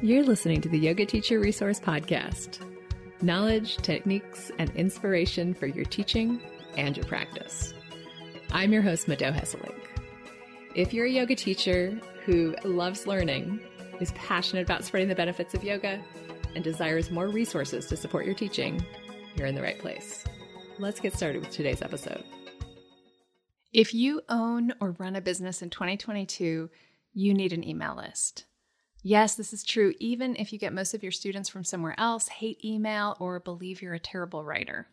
You're listening to the Yoga Teacher Resource Podcast knowledge, techniques, and inspiration for your teaching and your practice. I'm your host, Mado Hesselink. If you're a yoga teacher who loves learning, is passionate about spreading the benefits of yoga, and desires more resources to support your teaching, you're in the right place. Let's get started with today's episode. If you own or run a business in 2022, you need an email list. Yes, this is true, even if you get most of your students from somewhere else, hate email, or believe you're a terrible writer.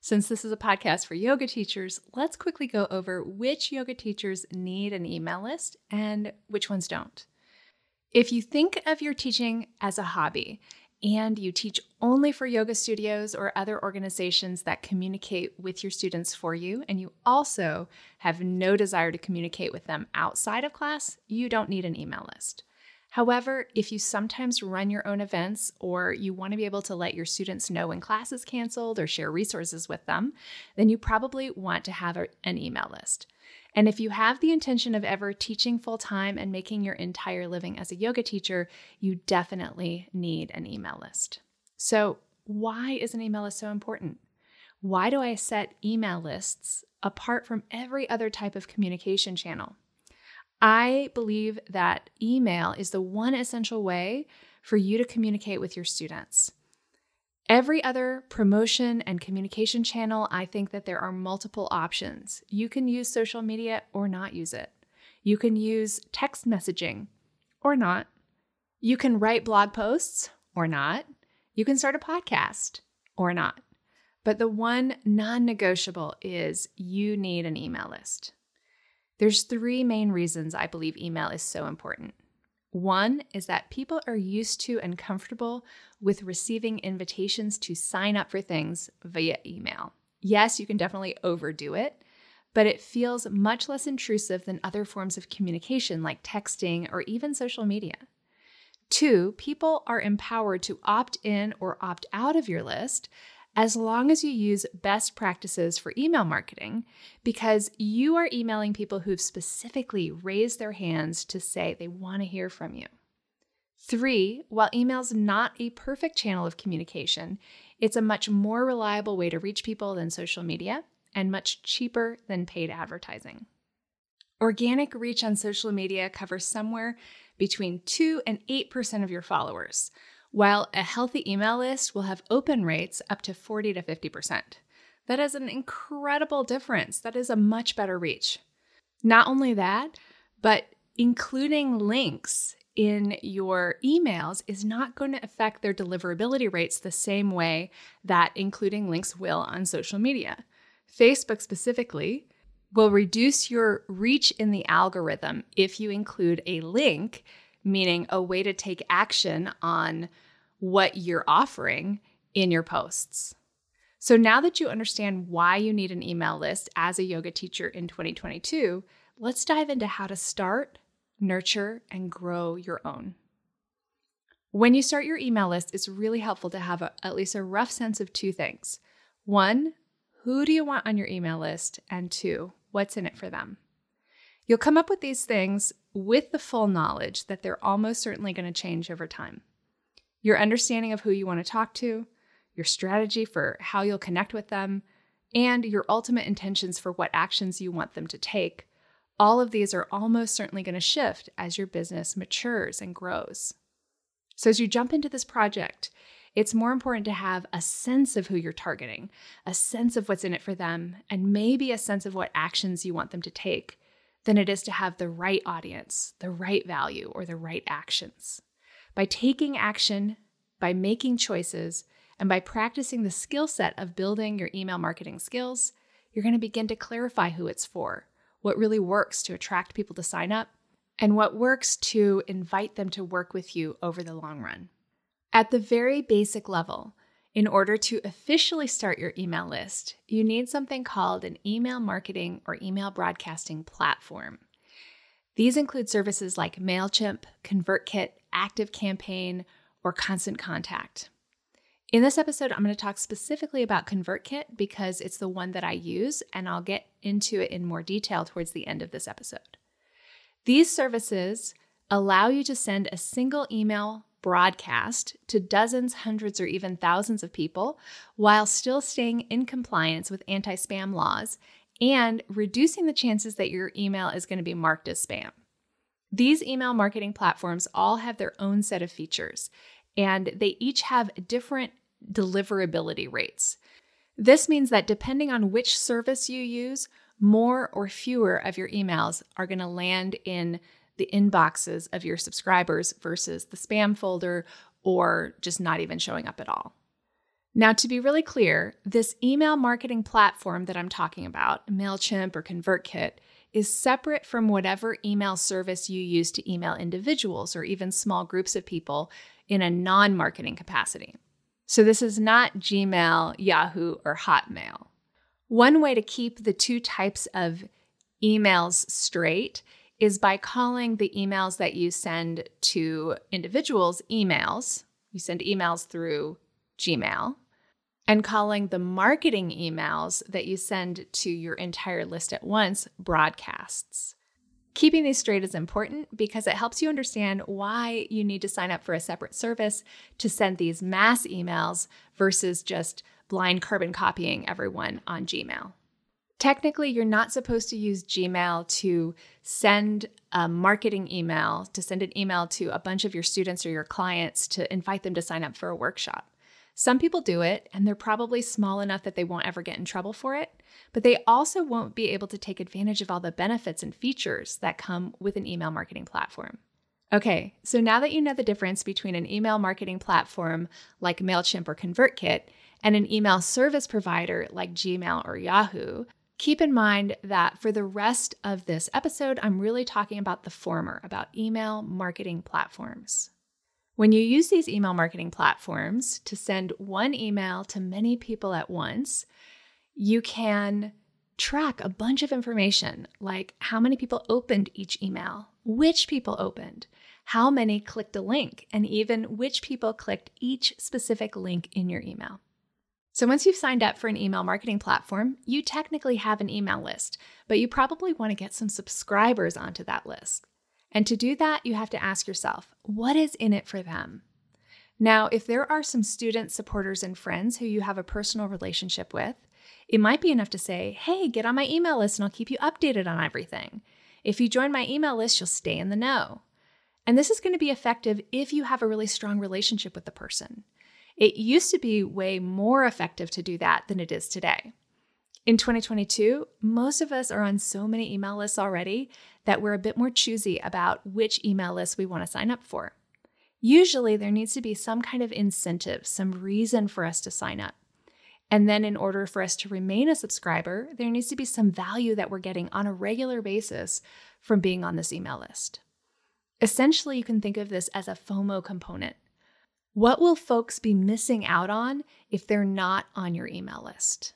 Since this is a podcast for yoga teachers, let's quickly go over which yoga teachers need an email list and which ones don't. If you think of your teaching as a hobby and you teach only for yoga studios or other organizations that communicate with your students for you, and you also have no desire to communicate with them outside of class, you don't need an email list. However, if you sometimes run your own events or you want to be able to let your students know when class is canceled or share resources with them, then you probably want to have a, an email list. And if you have the intention of ever teaching full time and making your entire living as a yoga teacher, you definitely need an email list. So, why is an email list so important? Why do I set email lists apart from every other type of communication channel? I believe that email is the one essential way for you to communicate with your students. Every other promotion and communication channel, I think that there are multiple options. You can use social media or not use it. You can use text messaging or not. You can write blog posts or not. You can start a podcast or not. But the one non negotiable is you need an email list. There's three main reasons I believe email is so important. One is that people are used to and comfortable with receiving invitations to sign up for things via email. Yes, you can definitely overdo it, but it feels much less intrusive than other forms of communication like texting or even social media. Two, people are empowered to opt in or opt out of your list as long as you use best practices for email marketing, because you are emailing people who've specifically raised their hands to say they want to hear from you. Three, while email's not a perfect channel of communication, it's a much more reliable way to reach people than social media and much cheaper than paid advertising. Organic reach on social media covers somewhere between 2 and 8% of your followers, while a healthy email list will have open rates up to 40 to 50%. That is an incredible difference. That is a much better reach. Not only that, but including links in your emails is not going to affect their deliverability rates the same way that including links will on social media. Facebook specifically will reduce your reach in the algorithm if you include a link meaning a way to take action on what you're offering in your posts. So now that you understand why you need an email list as a yoga teacher in 2022, let's dive into how to start, nurture, and grow your own. When you start your email list, it's really helpful to have a, at least a rough sense of two things. One, who do you want on your email list? And two, what's in it for them? You'll come up with these things with the full knowledge that they're almost certainly going to change over time. Your understanding of who you want to talk to, your strategy for how you'll connect with them, and your ultimate intentions for what actions you want them to take, all of these are almost certainly going to shift as your business matures and grows. So, as you jump into this project, it's more important to have a sense of who you're targeting, a sense of what's in it for them, and maybe a sense of what actions you want them to take than it is to have the right audience, the right value, or the right actions. By taking action, by making choices, and by practicing the skill set of building your email marketing skills, you're going to begin to clarify who it's for, what really works to attract people to sign up, and what works to invite them to work with you over the long run. At the very basic level, in order to officially start your email list, you need something called an email marketing or email broadcasting platform. These include services like MailChimp, ConvertKit, ActiveCampaign, or Constant Contact. In this episode, I'm going to talk specifically about ConvertKit because it's the one that I use, and I'll get into it in more detail towards the end of this episode. These services allow you to send a single email broadcast to dozens, hundreds, or even thousands of people while still staying in compliance with anti spam laws and reducing the chances that your email is going to be marked as spam. These email marketing platforms all have their own set of features, and they each have different deliverability rates. This means that depending on which service you use, more or fewer of your emails are going to land in the inboxes of your subscribers versus the spam folder or just not even showing up at all. Now, to be really clear, this email marketing platform that I'm talking about, MailChimp or ConvertKit, is separate from whatever email service you use to email individuals or even small groups of people in a non marketing capacity. So, this is not Gmail, Yahoo, or Hotmail. One way to keep the two types of emails straight is by calling the emails that you send to individuals emails. You send emails through Gmail and calling the marketing emails that you send to your entire list at once broadcasts. Keeping these straight is important because it helps you understand why you need to sign up for a separate service to send these mass emails versus just blind carbon copying everyone on Gmail. Technically, you're not supposed to use Gmail to send a marketing email, to send an email to a bunch of your students or your clients to invite them to sign up for a workshop. Some people do it, and they're probably small enough that they won't ever get in trouble for it, but they also won't be able to take advantage of all the benefits and features that come with an email marketing platform. Okay, so now that you know the difference between an email marketing platform like MailChimp or ConvertKit and an email service provider like Gmail or Yahoo, keep in mind that for the rest of this episode, I'm really talking about the former, about email marketing platforms. When you use these email marketing platforms to send one email to many people at once, you can track a bunch of information like how many people opened each email, which people opened, how many clicked a link, and even which people clicked each specific link in your email. So, once you've signed up for an email marketing platform, you technically have an email list, but you probably want to get some subscribers onto that list. And to do that, you have to ask yourself, what is in it for them? Now, if there are some students, supporters, and friends who you have a personal relationship with, it might be enough to say, hey, get on my email list and I'll keep you updated on everything. If you join my email list, you'll stay in the know. And this is going to be effective if you have a really strong relationship with the person. It used to be way more effective to do that than it is today. In 2022, most of us are on so many email lists already that we're a bit more choosy about which email list we want to sign up for. Usually, there needs to be some kind of incentive, some reason for us to sign up. And then, in order for us to remain a subscriber, there needs to be some value that we're getting on a regular basis from being on this email list. Essentially, you can think of this as a FOMO component. What will folks be missing out on if they're not on your email list?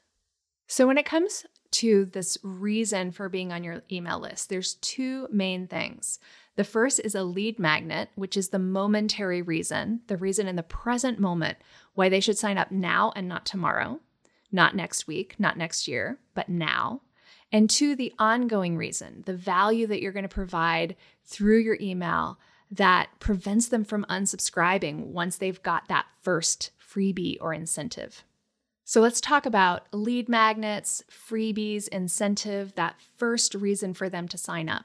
So, when it comes to this reason for being on your email list, there's two main things. The first is a lead magnet, which is the momentary reason, the reason in the present moment why they should sign up now and not tomorrow, not next week, not next year, but now. And two, the ongoing reason, the value that you're going to provide through your email that prevents them from unsubscribing once they've got that first freebie or incentive. So let's talk about lead magnets, freebies, incentive, that first reason for them to sign up.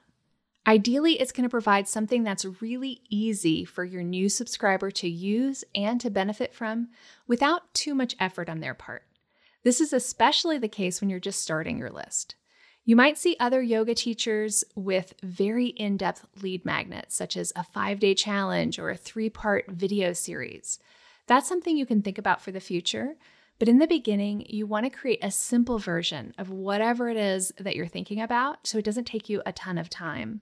Ideally, it's going to provide something that's really easy for your new subscriber to use and to benefit from without too much effort on their part. This is especially the case when you're just starting your list. You might see other yoga teachers with very in depth lead magnets, such as a five day challenge or a three part video series. That's something you can think about for the future but in the beginning, you want to create a simple version of whatever it is that you're thinking about so it doesn't take you a ton of time.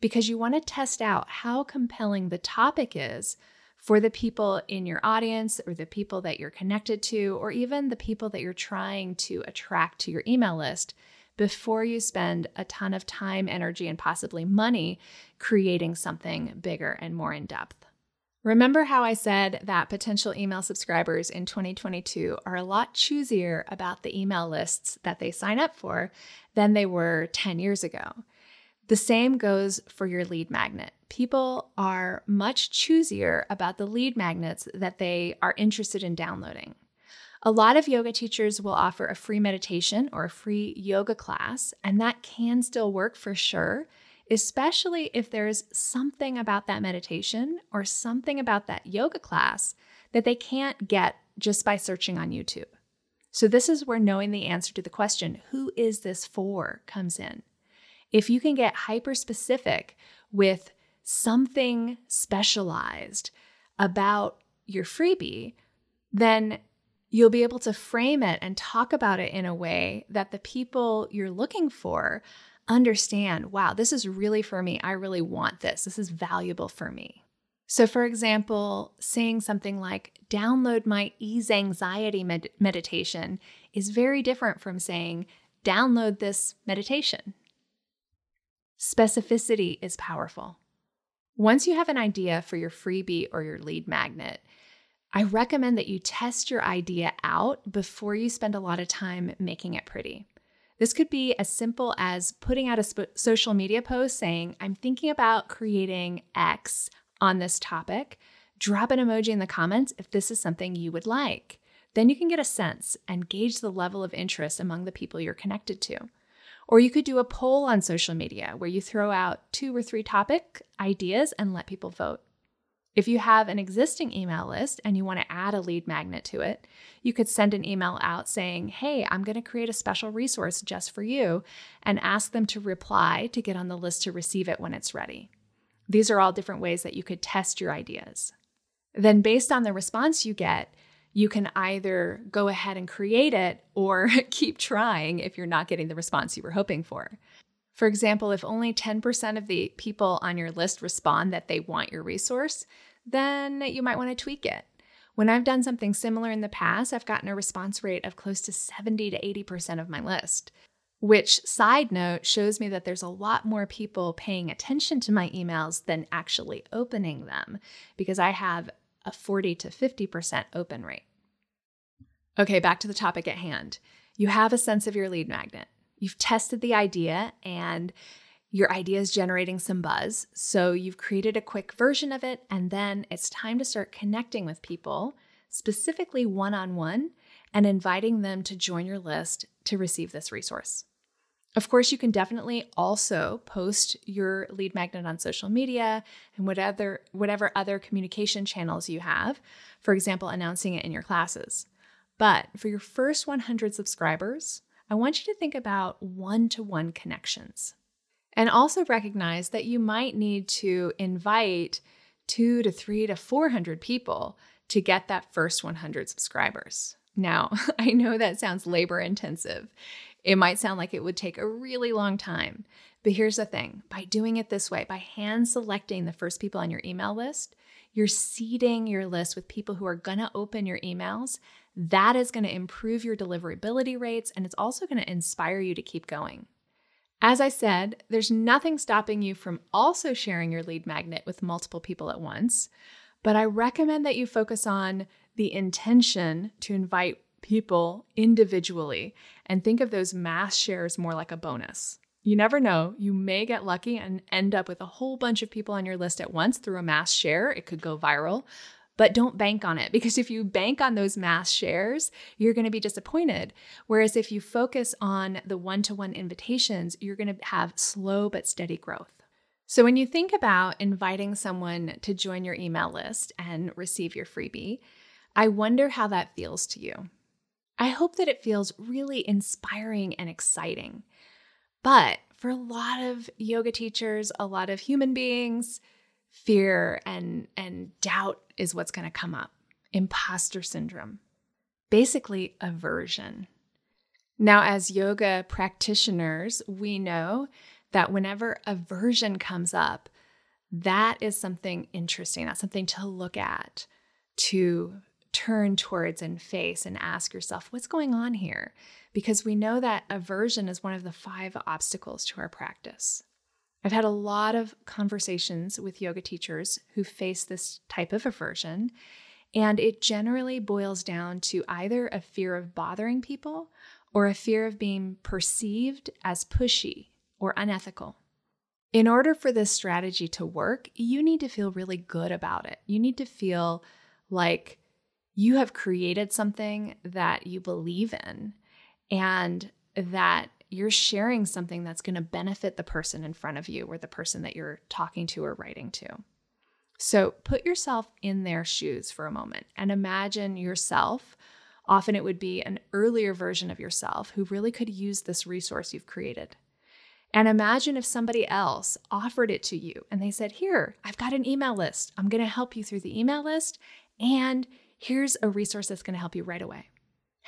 Because you want to test out how compelling the topic is for the people in your audience or the people that you're connected to, or even the people that you're trying to attract to your email list before you spend a ton of time, energy, and possibly money creating something bigger and more in depth. Remember how I said that potential email subscribers in 2022 are a lot choosier about the email lists that they sign up for than they were 10 years ago? The same goes for your lead magnet. People are much choosier about the lead magnets that they are interested in downloading. A lot of yoga teachers will offer a free meditation or a free yoga class, and that can still work for sure, especially if there's something about that meditation or something about that yoga class that they can't get just by searching on YouTube. So, this is where knowing the answer to the question, who is this for, comes in. If you can get hyper specific with something specialized about your freebie, then you'll be able to frame it and talk about it in a way that the people you're looking for understand wow, this is really for me. I really want this. This is valuable for me. So, for example, saying something like, download my ease anxiety med- meditation is very different from saying, download this meditation. Specificity is powerful. Once you have an idea for your freebie or your lead magnet, I recommend that you test your idea out before you spend a lot of time making it pretty. This could be as simple as putting out a sp- social media post saying, I'm thinking about creating X on this topic. Drop an emoji in the comments if this is something you would like. Then you can get a sense and gauge the level of interest among the people you're connected to. Or you could do a poll on social media where you throw out two or three topic ideas and let people vote. If you have an existing email list and you want to add a lead magnet to it, you could send an email out saying, Hey, I'm going to create a special resource just for you, and ask them to reply to get on the list to receive it when it's ready. These are all different ways that you could test your ideas. Then, based on the response you get, you can either go ahead and create it or keep trying if you're not getting the response you were hoping for. For example, if only 10% of the people on your list respond that they want your resource, then you might want to tweak it. When I've done something similar in the past, I've gotten a response rate of close to 70 to 80% of my list, which, side note, shows me that there's a lot more people paying attention to my emails than actually opening them because I have a 40 to 50% open rate. Okay, back to the topic at hand. You have a sense of your lead magnet. You've tested the idea and your idea is generating some buzz. So you've created a quick version of it, and then it's time to start connecting with people, specifically one on one, and inviting them to join your list to receive this resource. Of course, you can definitely also post your lead magnet on social media and whatever, whatever other communication channels you have, for example, announcing it in your classes. But for your first 100 subscribers, I want you to think about one to one connections. And also recognize that you might need to invite two to three to 400 people to get that first 100 subscribers. Now, I know that sounds labor intensive. It might sound like it would take a really long time. But here's the thing by doing it this way, by hand selecting the first people on your email list, you're seeding your list with people who are to open your emails. That is going to improve your deliverability rates and it's also going to inspire you to keep going. As I said, there's nothing stopping you from also sharing your lead magnet with multiple people at once, but I recommend that you focus on the intention to invite people individually and think of those mass shares more like a bonus. You never know, you may get lucky and end up with a whole bunch of people on your list at once through a mass share. It could go viral, but don't bank on it because if you bank on those mass shares, you're going to be disappointed. Whereas if you focus on the one to one invitations, you're going to have slow but steady growth. So, when you think about inviting someone to join your email list and receive your freebie, I wonder how that feels to you. I hope that it feels really inspiring and exciting. But for a lot of yoga teachers, a lot of human beings, fear and and doubt is what's going to come up. Imposter syndrome. Basically aversion. Now as yoga practitioners, we know that whenever aversion comes up, that is something interesting. That's something to look at, to turn towards and face and ask yourself, what's going on here? Because we know that aversion is one of the five obstacles to our practice. I've had a lot of conversations with yoga teachers who face this type of aversion, and it generally boils down to either a fear of bothering people or a fear of being perceived as pushy or unethical. In order for this strategy to work, you need to feel really good about it. You need to feel like you have created something that you believe in and that you're sharing something that's going to benefit the person in front of you or the person that you're talking to or writing to. So put yourself in their shoes for a moment and imagine yourself. Often it would be an earlier version of yourself who really could use this resource you've created. And imagine if somebody else offered it to you and they said, Here, I've got an email list. I'm going to help you through the email list. And here's a resource that's going to help you right away.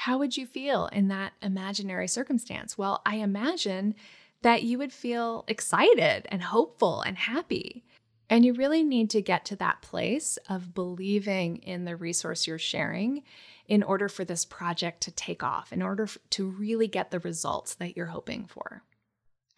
How would you feel in that imaginary circumstance? Well, I imagine that you would feel excited and hopeful and happy. And you really need to get to that place of believing in the resource you're sharing in order for this project to take off, in order to really get the results that you're hoping for.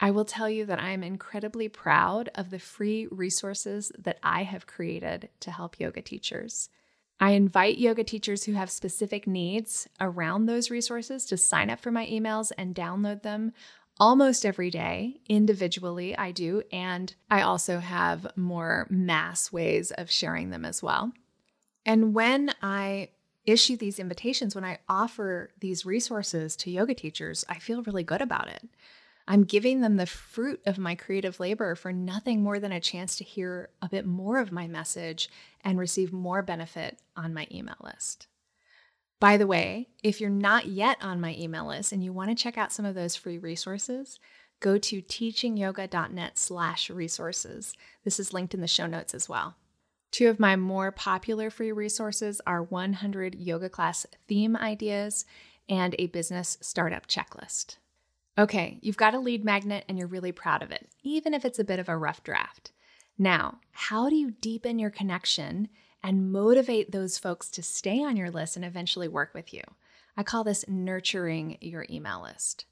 I will tell you that I am incredibly proud of the free resources that I have created to help yoga teachers. I invite yoga teachers who have specific needs around those resources to sign up for my emails and download them almost every day individually. I do. And I also have more mass ways of sharing them as well. And when I issue these invitations, when I offer these resources to yoga teachers, I feel really good about it. I'm giving them the fruit of my creative labor for nothing more than a chance to hear a bit more of my message and receive more benefit on my email list. By the way, if you're not yet on my email list and you want to check out some of those free resources, go to teachingyoga.net slash resources. This is linked in the show notes as well. Two of my more popular free resources are 100 yoga class theme ideas and a business startup checklist. Okay, you've got a lead magnet and you're really proud of it, even if it's a bit of a rough draft. Now, how do you deepen your connection and motivate those folks to stay on your list and eventually work with you? I call this nurturing your email list.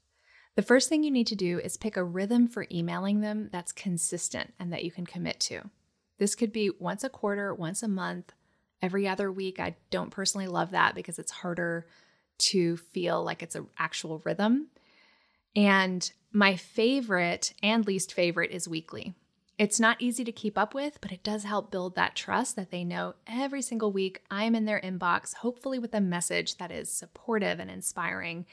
The first thing you need to do is pick a rhythm for emailing them that's consistent and that you can commit to. This could be once a quarter, once a month, every other week. I don't personally love that because it's harder to feel like it's an actual rhythm. And my favorite and least favorite is weekly. It's not easy to keep up with, but it does help build that trust that they know every single week I'm in their inbox, hopefully with a message that is supportive and inspiring.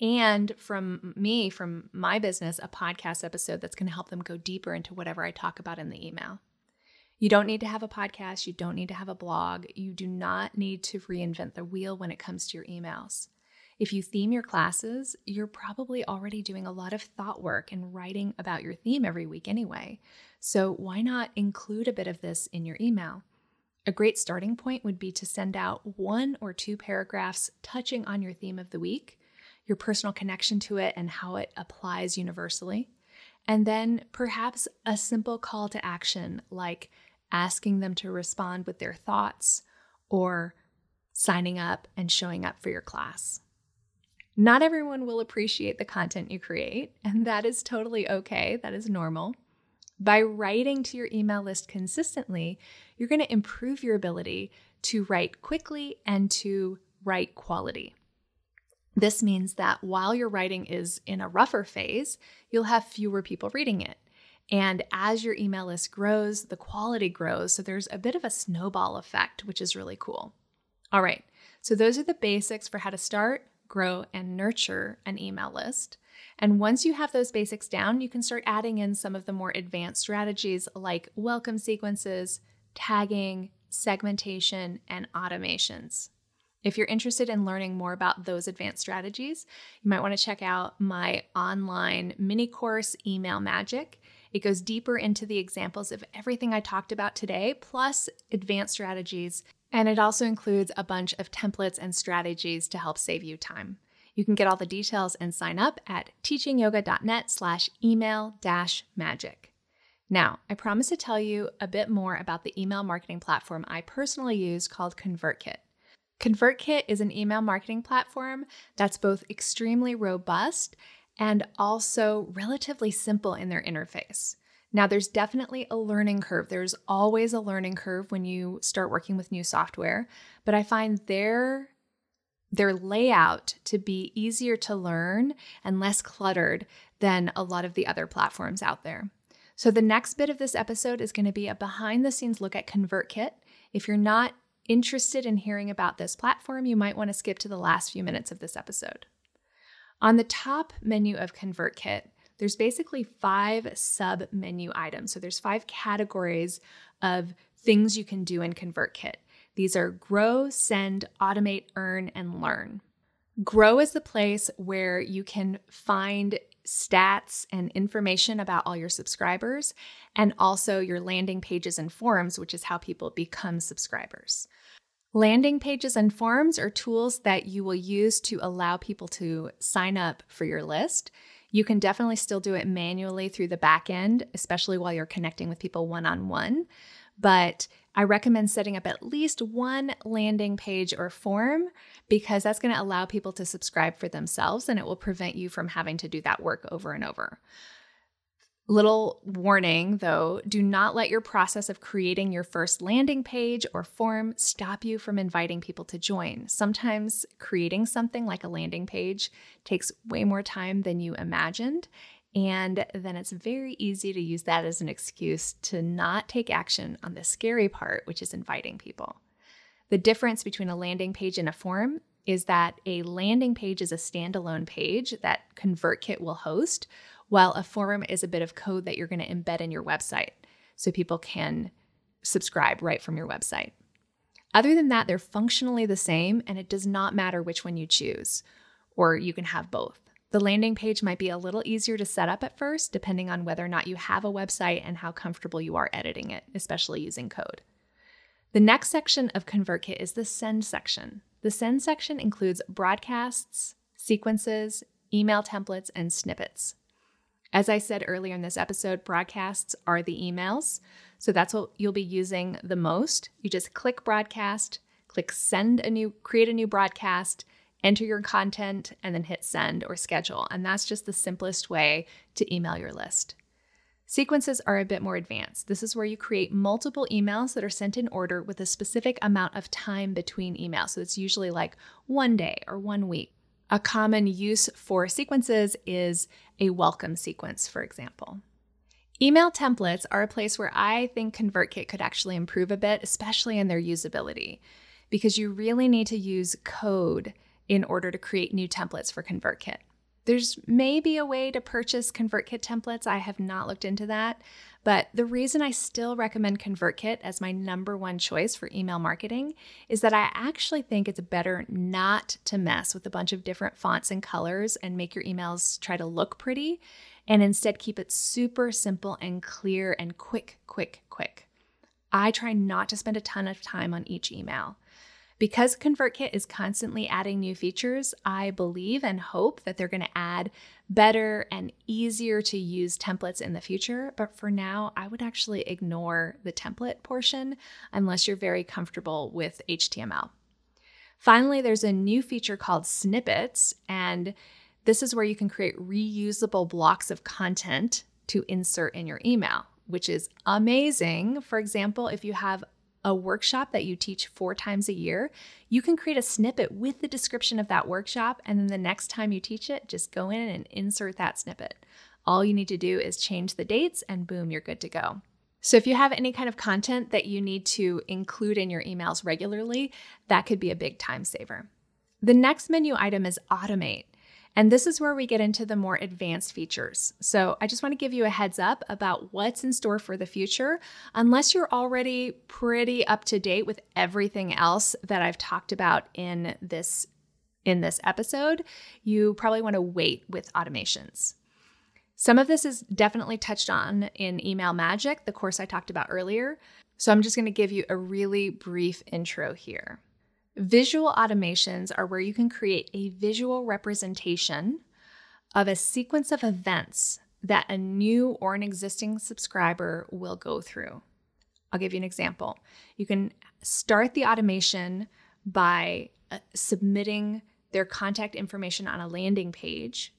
And from me, from my business, a podcast episode that's going to help them go deeper into whatever I talk about in the email. You don't need to have a podcast. You don't need to have a blog. You do not need to reinvent the wheel when it comes to your emails. If you theme your classes, you're probably already doing a lot of thought work and writing about your theme every week anyway. So why not include a bit of this in your email? A great starting point would be to send out one or two paragraphs touching on your theme of the week, your personal connection to it, and how it applies universally. And then perhaps a simple call to action like asking them to respond with their thoughts or signing up and showing up for your class. Not everyone will appreciate the content you create, and that is totally okay. That is normal. By writing to your email list consistently, you're going to improve your ability to write quickly and to write quality. This means that while your writing is in a rougher phase, you'll have fewer people reading it. And as your email list grows, the quality grows. So there's a bit of a snowball effect, which is really cool. All right, so those are the basics for how to start grow, and nurture an email list. And once you have those basics down, you can start adding in some of the more advanced strategies like welcome sequences, tagging, segmentation, and automations. If you're interested in learning more about those advanced strategies, you might want to check out my online mini course, Email Magic. It goes deeper into the examples of everything I talked about today, plus advanced strategies and it also includes a bunch of templates and strategies to help save you time. You can get all the details and sign up at teachingyoga.net slash email dash magic. Now, I promise to tell you a bit more about the email marketing platform I personally use called ConvertKit. ConvertKit is an email marketing platform that's both extremely robust and also relatively simple in their interface. Now, there's definitely a learning curve. There's always a learning curve when you start working with new software, but I find their their layout to be easier to learn and less cluttered than a lot of the other platforms out there. So, the next bit of this episode is going to be a behind the scenes look at ConvertKit. If you're not interested in hearing about this platform, you might want to skip to the last few minutes of this episode. On the top menu of ConvertKit, there's basically five sub menu items. So there's five categories of things you can do in ConvertKit. These are grow, send, automate, earn, and learn. Grow is the place where you can find stats and information about all your subscribers, and also your landing pages and forms, which is how people become subscribers. Landing pages and forms are tools that you will use to allow people to sign up for your list. You can definitely still do it manually through the back end, especially while you're connecting with people one on one. But I recommend setting up at least one landing page or form because that's going to allow people to subscribe for themselves and it will prevent you from having to do that work over and over. Little warning though, do not let your process of creating your first landing page or form stop you from inviting people to join. Sometimes creating something like a landing page takes way more time than you imagined. And then it's very easy to use that as an excuse to not take action on the scary part, which is inviting people. The difference between a landing page and a form is that a landing page is a standalone page that ConvertKit will host, while a form is a bit of code that you're going to embed in your website so people can subscribe right from your website. Other than that, they're functionally the same, and it does not matter which one you choose, or you can have both. The landing page might be a little easier to set up at first, depending on whether or not you have a website and how comfortable you are editing it, especially using code. The next section of ConvertKit is the send section. The send section includes broadcasts, sequences, email templates, and snippets. As I said earlier in this episode, broadcasts are the emails. So that's what you'll be using the most. You just click broadcast, click send a new, create a new broadcast, enter your content, and then hit send or schedule. And that's just the simplest way to email your list. Sequences are a bit more advanced. This is where you create multiple emails that are sent in order with a specific amount of time between emails. So it's usually like one day or one week. A common use for sequences is a welcome sequence, for example. Email templates are a place where I think ConvertKit could actually improve a bit, especially in their usability, because you really need to use code in order to create new templates for ConvertKit. There's maybe a way to purchase ConvertKit templates. I have not looked into that. But the reason I still recommend ConvertKit as my number one choice for email marketing is that I actually think it's better not to mess with a bunch of different fonts and colors and make your emails try to look pretty, and instead keep it super simple and clear and quick, quick, quick. I try not to spend a ton of time on each email. Because ConvertKit is constantly adding new features, I believe and hope that they're going to add better and easier to use templates in the future. But for now, I would actually ignore the template portion unless you're very comfortable with HTML. Finally, there's a new feature called snippets, and this is where you can create reusable blocks of content to insert in your email, which is amazing. For example, if you have a workshop that you teach four times a year, you can create a snippet with the description of that workshop. And then the next time you teach it, just go in and insert that snippet. All you need to do is change the dates, and boom, you're good to go. So, if you have any kind of content that you need to include in your emails regularly, that could be a big time saver. The next menu item is automate. And this is where we get into the more advanced features. So I just want to give you a heads up about what's in store for the future. Unless you're already pretty up to date with everything else that I've talked about in this in this episode, you probably want to wait with automations. Some of this is definitely touched on in Email Magic, the course I talked about earlier. So I'm just going to give you a really brief intro here. Visual automations are where you can create a visual representation of a sequence of events that a new or an existing subscriber will go through. I'll give you an example. You can start the automation by uh, submitting their contact information on a landing page.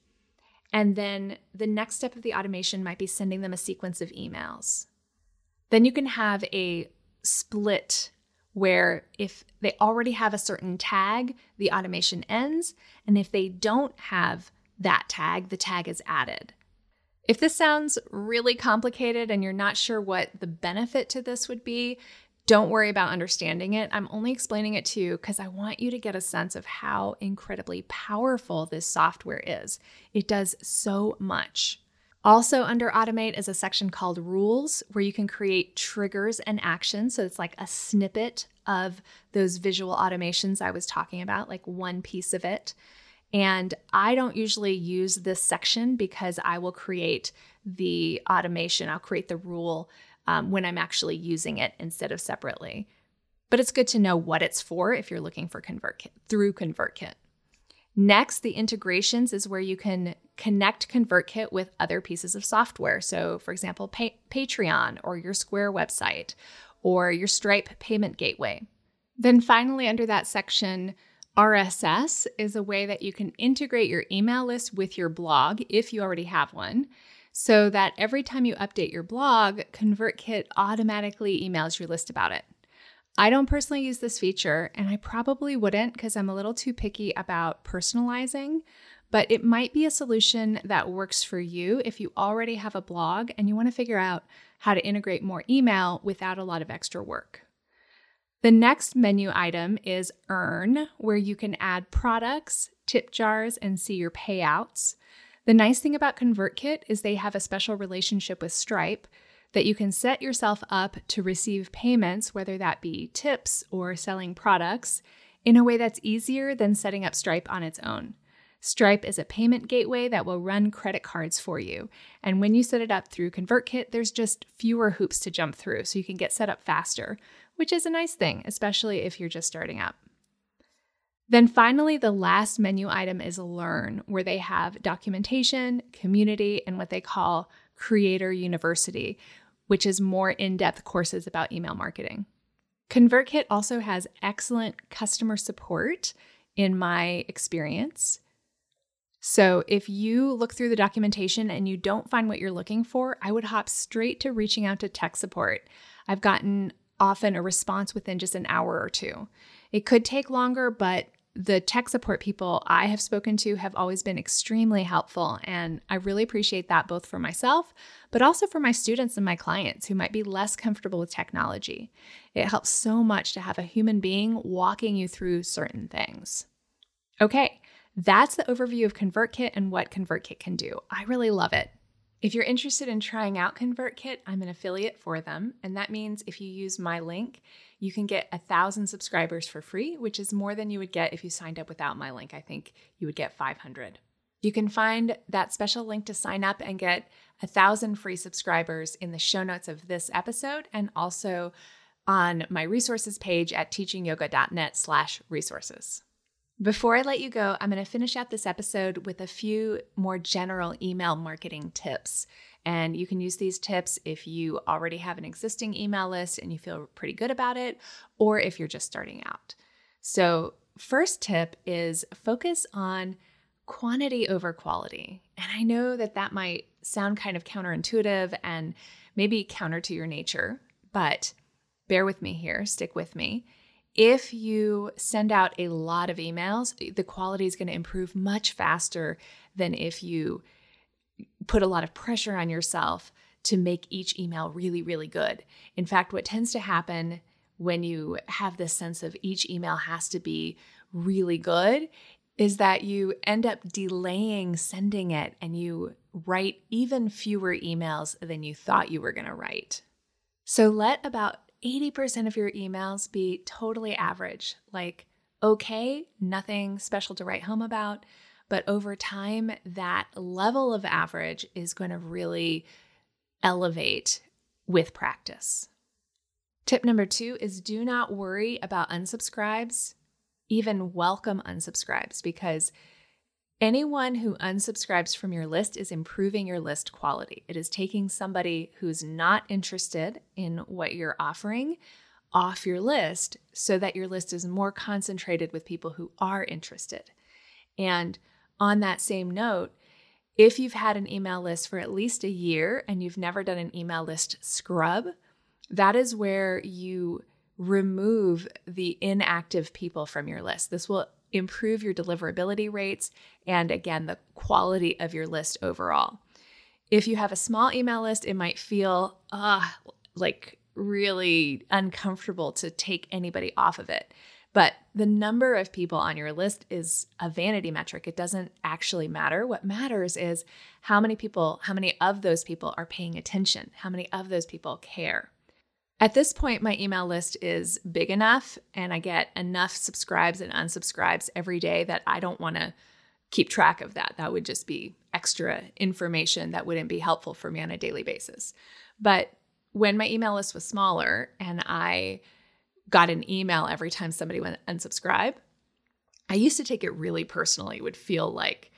And then the next step of the automation might be sending them a sequence of emails. Then you can have a split where if they already have a certain tag, the automation ends. And if they don't have that tag, the tag is added. If this sounds really complicated and you're not sure what the benefit to this would be, don't worry about understanding it. I'm only explaining it to you because I want you to get a sense of how incredibly powerful this software is. It does so much. Also, under Automate is a section called Rules where you can create triggers and actions. So it's like a snippet of those visual automations I was talking about, like one piece of it. And I don't usually use this section because I will create the automation, I'll create the rule um, when I'm actually using it instead of separately. But it's good to know what it's for if you're looking for ConvertKit through ConvertKit. Next, the integrations is where you can connect ConvertKit with other pieces of software. So, for example, pa- Patreon or your Square website or your Stripe payment gateway. Then, finally, under that section, RSS is a way that you can integrate your email list with your blog if you already have one, so that every time you update your blog, ConvertKit automatically emails your list about it. I don't personally use this feature, and I probably wouldn't because I'm a little too picky about personalizing, but it might be a solution that works for you if you already have a blog and you want to figure out how to integrate more email without a lot of extra work. The next menu item is Earn, where you can add products, tip jars, and see your payouts. The nice thing about ConvertKit is they have a special relationship with Stripe that you can set yourself up to receive payments, whether that be tips or selling products, in a way that's easier than setting up Stripe on its own. Stripe is a payment gateway that will run credit cards for you. And when you set it up through ConvertKit, there's just fewer hoops to jump through, so you can get set up faster, which is a nice thing, especially if you're just starting up. Then finally, the last menu item is Learn, where they have documentation, community, and what they call Creator University, which is more in depth courses about email marketing. ConvertKit also has excellent customer support in my experience. So, if you look through the documentation and you don't find what you're looking for, I would hop straight to reaching out to tech support. I've gotten often a response within just an hour or two. It could take longer, but the tech support people I have spoken to have always been extremely helpful. And I really appreciate that both for myself, but also for my students and my clients who might be less comfortable with technology. It helps so much to have a human being walking you through certain things. Okay, that's the overview of ConvertKit and what ConvertKit can do. I really love it. If you're interested in trying out ConvertKit, I'm an affiliate for them. And that means if you use my link, you can get a thousand subscribers for free, which is more than you would get if you signed up without my link. I think you would get 500. You can find that special link to sign up and get a thousand free subscribers in the show notes of this episode and also on my resources page at teachingyoga.net slash resources. Before I let you go, I'm going to finish out this episode with a few more general email marketing tips. And you can use these tips if you already have an existing email list and you feel pretty good about it, or if you're just starting out. So, first tip is focus on quantity over quality. And I know that that might sound kind of counterintuitive and maybe counter to your nature, but bear with me here, stick with me if you send out a lot of emails, the quality is going to improve much faster than if you put a lot of pressure on yourself to make each email really, really good. In fact, what tends to happen when you have this sense of each email has to be really good is that you end up delaying sending it and you write even fewer emails than you thought you were going to write. So let about 80% of your emails be totally average, like okay, nothing special to write home about. But over time, that level of average is going to really elevate with practice. Tip number two is do not worry about unsubscribes, even welcome unsubscribes, because Anyone who unsubscribes from your list is improving your list quality. It is taking somebody who's not interested in what you're offering off your list so that your list is more concentrated with people who are interested. And on that same note, if you've had an email list for at least a year and you've never done an email list scrub, that is where you remove the inactive people from your list. This will improve your deliverability rates and again, the quality of your list overall. If you have a small email list, it might feel uh, like really uncomfortable to take anybody off of it. But the number of people on your list is a vanity metric. It doesn't actually matter. What matters is how many people, how many of those people are paying attention, how many of those people care. At this point, my email list is big enough and I get enough subscribes and unsubscribes every day that I don't want to keep track of that. That would just be extra information that wouldn't be helpful for me on a daily basis. But when my email list was smaller and I got an email every time somebody went unsubscribe, I used to take it really personally. It would feel like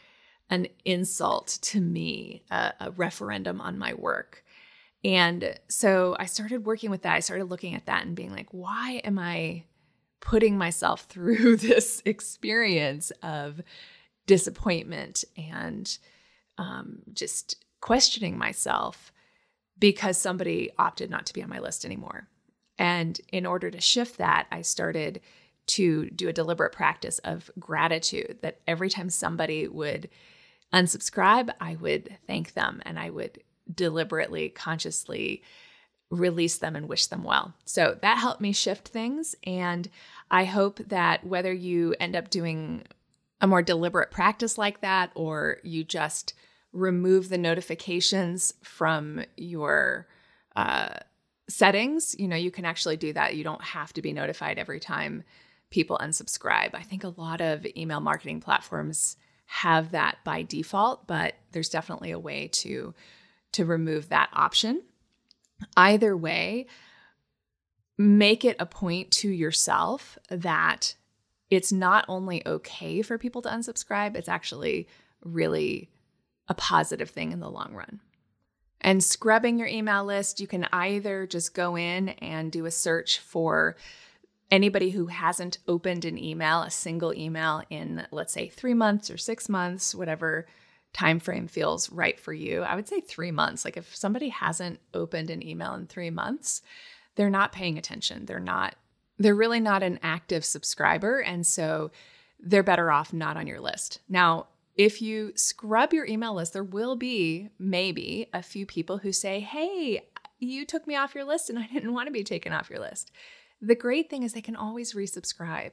an insult to me, a, a referendum on my work. And so I started working with that. I started looking at that and being like, why am I putting myself through this experience of disappointment and um, just questioning myself because somebody opted not to be on my list anymore? And in order to shift that, I started to do a deliberate practice of gratitude that every time somebody would unsubscribe, I would thank them and I would deliberately, consciously release them and wish them well. So that helped me shift things. And I hope that whether you end up doing a more deliberate practice like that or you just remove the notifications from your uh, settings, you know, you can actually do that. You don't have to be notified every time people unsubscribe. I think a lot of email marketing platforms have that by default, but there's definitely a way to to remove that option. Either way, make it a point to yourself that it's not only okay for people to unsubscribe, it's actually really a positive thing in the long run. And scrubbing your email list, you can either just go in and do a search for anybody who hasn't opened an email, a single email in let's say 3 months or 6 months, whatever time frame feels right for you. I would say 3 months. Like if somebody hasn't opened an email in 3 months, they're not paying attention. They're not they're really not an active subscriber and so they're better off not on your list. Now, if you scrub your email list, there will be maybe a few people who say, Hey, you took me off your list and I didn't want to be taken off your list. The great thing is they can always resubscribe.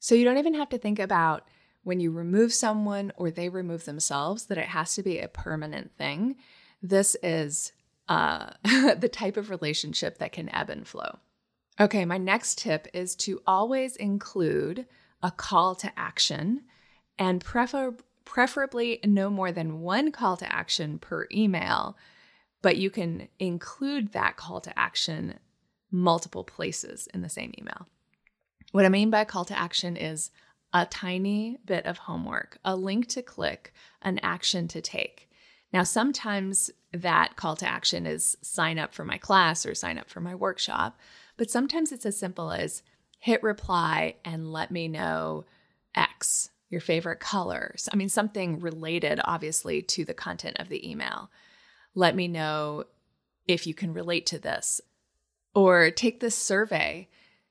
So you don't even have to think about when you remove someone or they remove themselves that it has to be a permanent thing. This is uh, the type of relationship that can ebb and flow. Okay, my next tip is to always include a call to action and prefer- preferably no more than one call to action per email, but you can include that call to action multiple places in the same email. What I mean by call to action is a tiny bit of homework, a link to click, an action to take. Now, sometimes that call to action is sign up for my class or sign up for my workshop, but sometimes it's as simple as hit reply and let me know X your favorite colors. I mean, something related, obviously, to the content of the email. Let me know if you can relate to this. Or take this survey,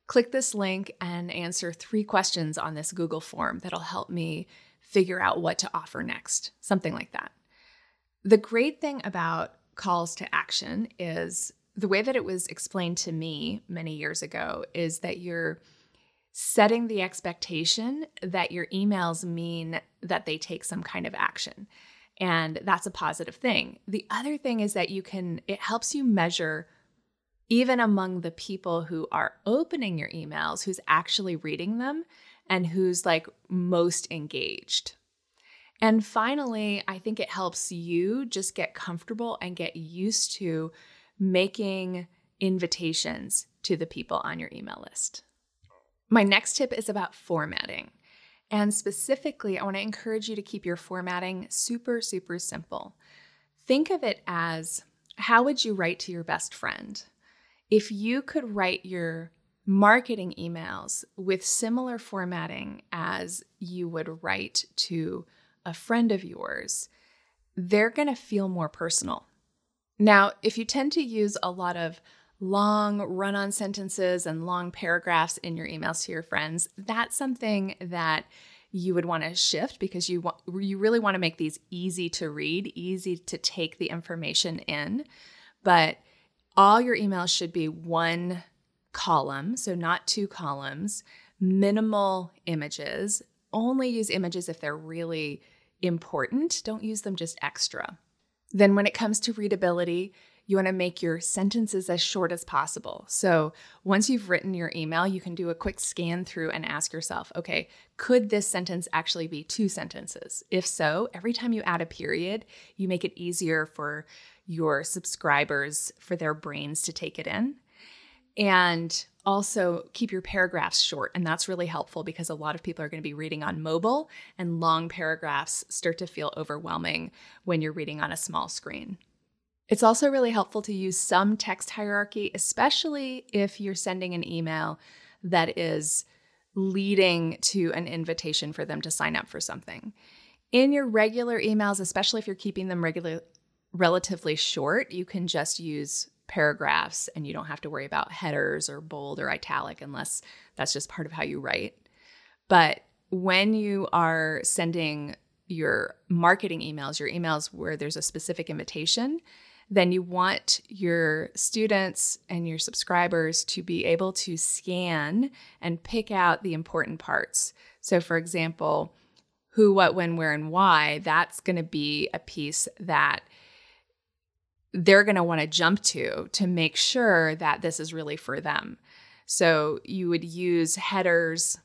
click this link, and answer three questions on this Google form that'll help me figure out what to offer next. Something like that. The great thing about calls to action is the way that it was explained to me many years ago is that you're setting the expectation that your emails mean that they take some kind of action. And that's a positive thing. The other thing is that you can, it helps you measure, even among the people who are opening your emails, who's actually reading them and who's like most engaged. And finally, I think it helps you just get comfortable and get used to making invitations to the people on your email list. My next tip is about formatting. And specifically, I want to encourage you to keep your formatting super, super simple. Think of it as how would you write to your best friend? If you could write your marketing emails with similar formatting as you would write to a friend of yours, they're going to feel more personal. Now, if you tend to use a lot of long run on sentences and long paragraphs in your emails to your friends, that's something that you would want to shift because you want you really want to make these easy to read, easy to take the information in. But all your emails should be one column, so not two columns, minimal images. Only use images if they're really important. Don't use them just extra. Then, when it comes to readability, you want to make your sentences as short as possible. So, once you've written your email, you can do a quick scan through and ask yourself, okay, could this sentence actually be two sentences? If so, every time you add a period, you make it easier for your subscribers, for their brains to take it in. And also keep your paragraphs short. And that's really helpful because a lot of people are going to be reading on mobile, and long paragraphs start to feel overwhelming when you're reading on a small screen. It's also really helpful to use some text hierarchy, especially if you're sending an email that is leading to an invitation for them to sign up for something. In your regular emails, especially if you're keeping them regular, relatively short, you can just use paragraphs and you don't have to worry about headers or bold or italic unless that's just part of how you write. But when you are sending your marketing emails, your emails where there's a specific invitation, then you want your students and your subscribers to be able to scan and pick out the important parts. So, for example, who, what, when, where, and why, that's going to be a piece that they're going to want to jump to to make sure that this is really for them. So you would use headers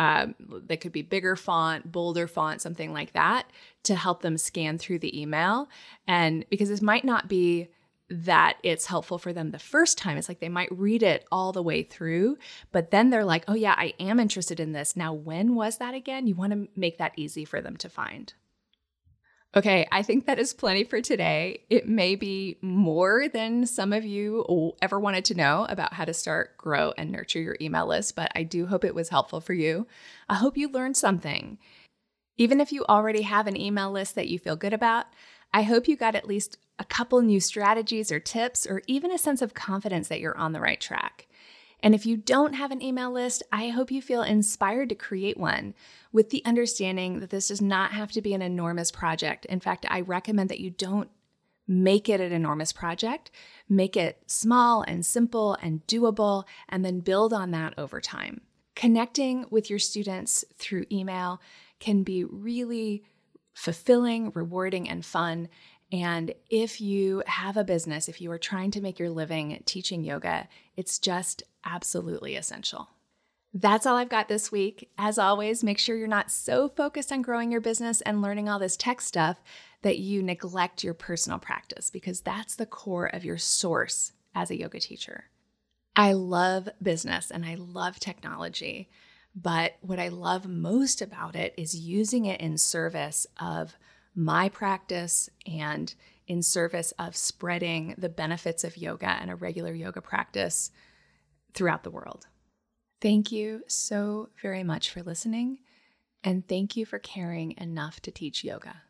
um, that could be bigger font, bolder font, something like that to help them scan through the email. And because this might not be that it's helpful for them the first time. It's like they might read it all the way through, but then they're like, oh, yeah, I am interested in this. Now, when was that again? You want to make that easy for them to find. Okay, I think that is plenty for today. It may be more than some of you ever wanted to know about how to start, grow, and nurture your email list, but I do hope it was helpful for you. I hope you learned something. Even if you already have an email list that you feel good about, I hope you got at least a couple new strategies or tips, or even a sense of confidence that you're on the right track. And if you don't have an email list, I hope you feel inspired to create one with the understanding that this does not have to be an enormous project. In fact, I recommend that you don't make it an enormous project. Make it small and simple and doable, and then build on that over time. Connecting with your students through email can be really fulfilling, rewarding, and fun. And if you have a business, if you are trying to make your living teaching yoga, it's just absolutely essential. That's all I've got this week. As always, make sure you're not so focused on growing your business and learning all this tech stuff that you neglect your personal practice because that's the core of your source as a yoga teacher. I love business and I love technology, but what I love most about it is using it in service of my practice and in service of spreading the benefits of yoga and a regular yoga practice throughout the world. Thank you so very much for listening, and thank you for caring enough to teach yoga.